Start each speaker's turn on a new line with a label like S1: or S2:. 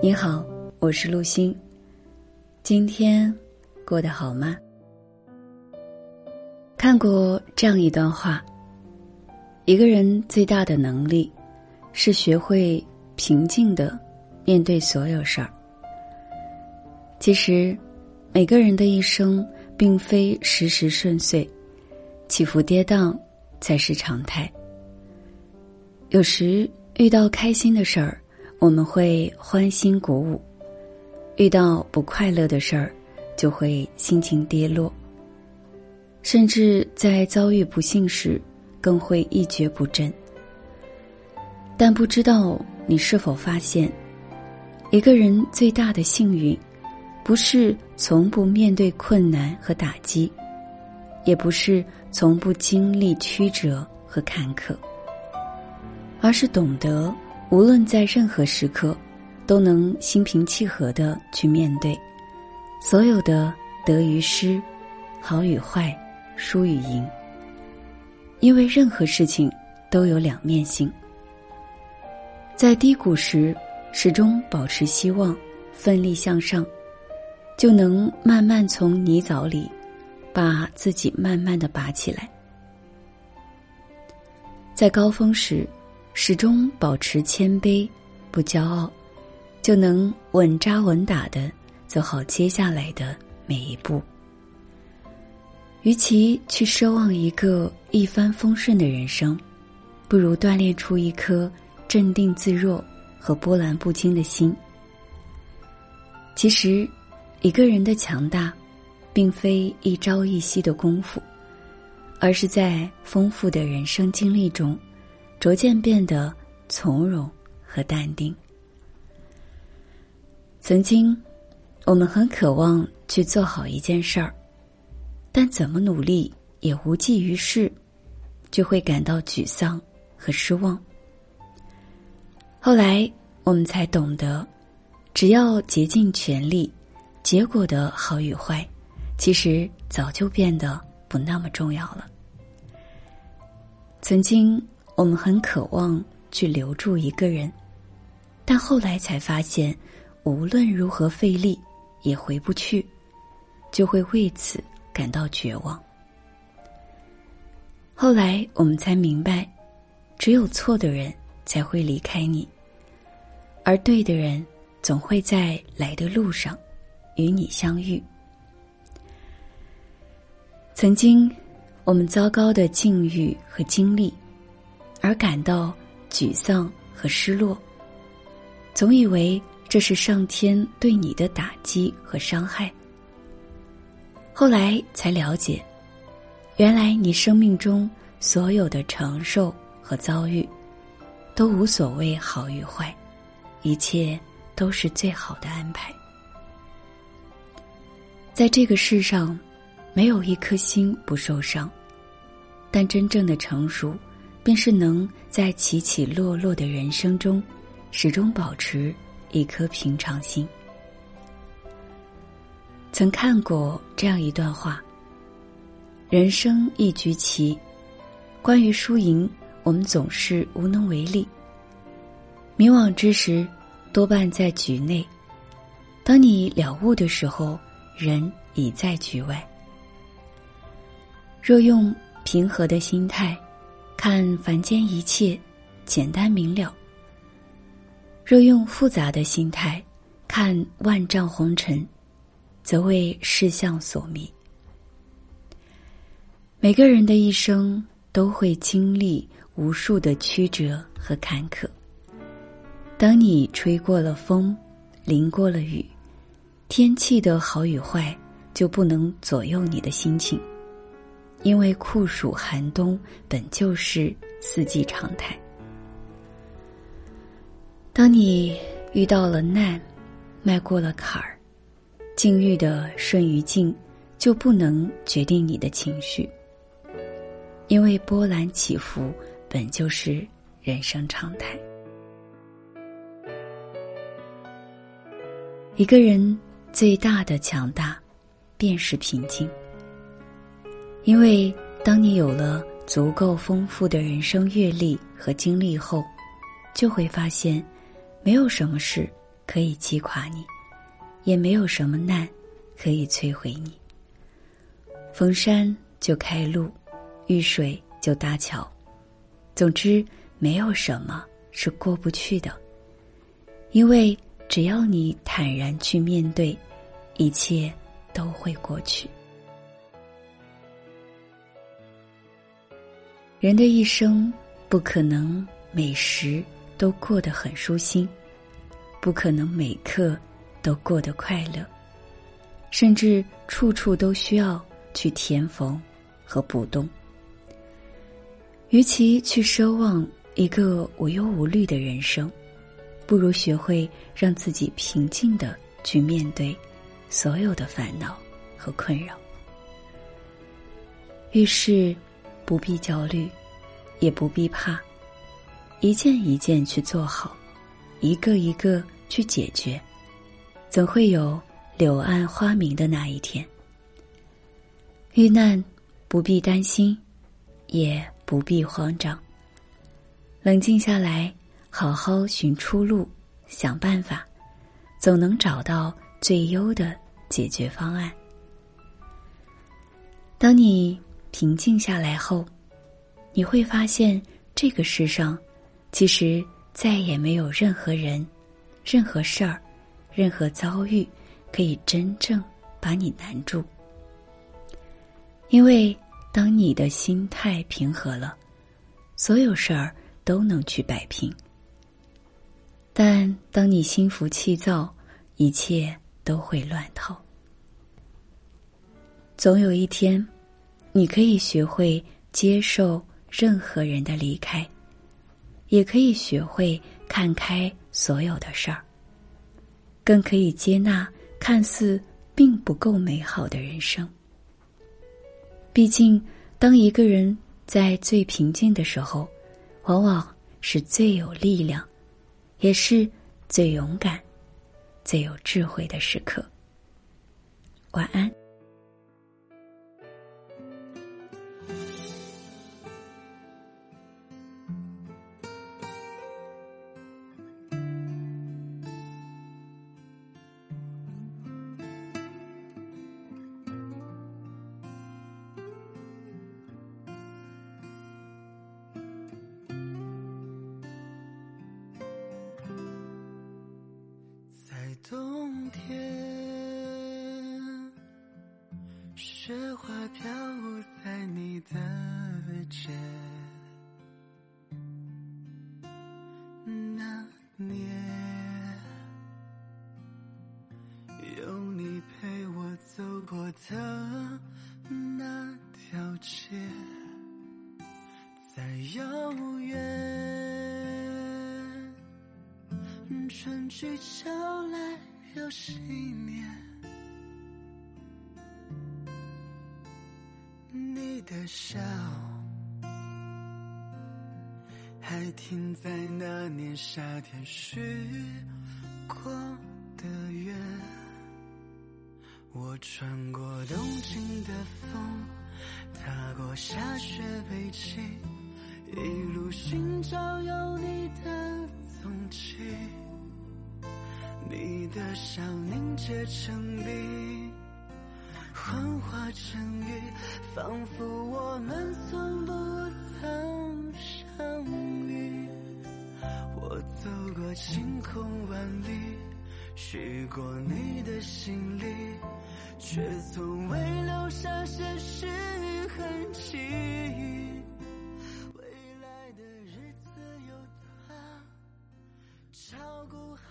S1: 你好，我是陆星。今天过得好吗？看过这样一段话：一个人最大的能力，是学会平静的面对所有事儿。其实，每个人的一生并非时时顺遂，起伏跌宕才是常态。有时遇到开心的事儿。我们会欢欣鼓舞，遇到不快乐的事儿，就会心情跌落。甚至在遭遇不幸时，更会一蹶不振。但不知道你是否发现，一个人最大的幸运，不是从不面对困难和打击，也不是从不经历曲折和坎坷，而是懂得。无论在任何时刻，都能心平气和的去面对所有的得与失、好与坏、输与赢。因为任何事情都有两面性，在低谷时始终保持希望，奋力向上，就能慢慢从泥沼里把自己慢慢的拔起来。在高峰时。始终保持谦卑，不骄傲，就能稳扎稳打的走好接下来的每一步。与其去奢望一个一帆风顺的人生，不如锻炼出一颗镇定自若和波澜不惊的心。其实，一个人的强大，并非一朝一夕的功夫，而是在丰富的人生经历中。逐渐变得从容和淡定。曾经，我们很渴望去做好一件事儿，但怎么努力也无济于事，就会感到沮丧和失望。后来，我们才懂得，只要竭尽全力，结果的好与坏，其实早就变得不那么重要了。曾经。我们很渴望去留住一个人，但后来才发现，无论如何费力也回不去，就会为此感到绝望。后来我们才明白，只有错的人才会离开你，而对的人总会在来的路上与你相遇。曾经，我们糟糕的境遇和经历。而感到沮丧和失落，总以为这是上天对你的打击和伤害。后来才了解，原来你生命中所有的承受和遭遇，都无所谓好与坏，一切都是最好的安排。在这个世上，没有一颗心不受伤，但真正的成熟。便是能在起起落落的人生中，始终保持一颗平常心。曾看过这样一段话：人生一局棋，关于输赢，我们总是无能为力。迷惘之时，多半在局内；当你了悟的时候，人已在局外。若用平和的心态。看凡间一切简单明了。若用复杂的心态看万丈红尘，则为世相所迷。每个人的一生都会经历无数的曲折和坎坷。当你吹过了风，淋过了雨，天气的好与坏就不能左右你的心情。因为酷暑寒冬本就是四季常态。当你遇到了难，迈过了坎儿，境遇的顺与境就不能决定你的情绪。因为波澜起伏本就是人生常态。一个人最大的强大，便是平静。因为当你有了足够丰富的人生阅历和经历后，就会发现，没有什么事可以击垮你，也没有什么难可以摧毁你。逢山就开路，遇水就搭桥。总之，没有什么是过不去的，因为只要你坦然去面对，一切都会过去。人的一生不可能每时都过得很舒心，不可能每刻都过得快乐，甚至处处都需要去填缝和补洞。与其去奢望一个无忧无虑的人生，不如学会让自己平静的去面对所有的烦恼和困扰。遇事。不必焦虑，也不必怕，一件一件去做好，一个一个去解决，总会有柳暗花明的那一天。遇难不必担心，也不必慌张，冷静下来，好好寻出路，想办法，总能找到最优的解决方案。当你。平静下来后，你会发现，这个世上，其实再也没有任何人、任何事儿、任何遭遇，可以真正把你难住。因为当你的心态平和了，所有事儿都能去摆平。但当你心浮气躁，一切都会乱套。总有一天。你可以学会接受任何人的离开，也可以学会看开所有的事儿，更可以接纳看似并不够美好的人生。毕竟，当一个人在最平静的时候，往往是最有力量，也是最勇敢、最有智慧的时刻。晚安。
S2: 雪花飘舞在你的肩。那年，有你陪我走过的那条街，在遥远。春去秋来又是一年，笑还停在那年夏天许过的愿。我穿过东京的风，踏过下雪北京，一路寻找有你的踪迹。你的笑凝结成冰，幻化成雨仿佛我们从不曾相遇我走过晴空万里去过你的心里却从未留下些许痕迹未来的日子有他照顾好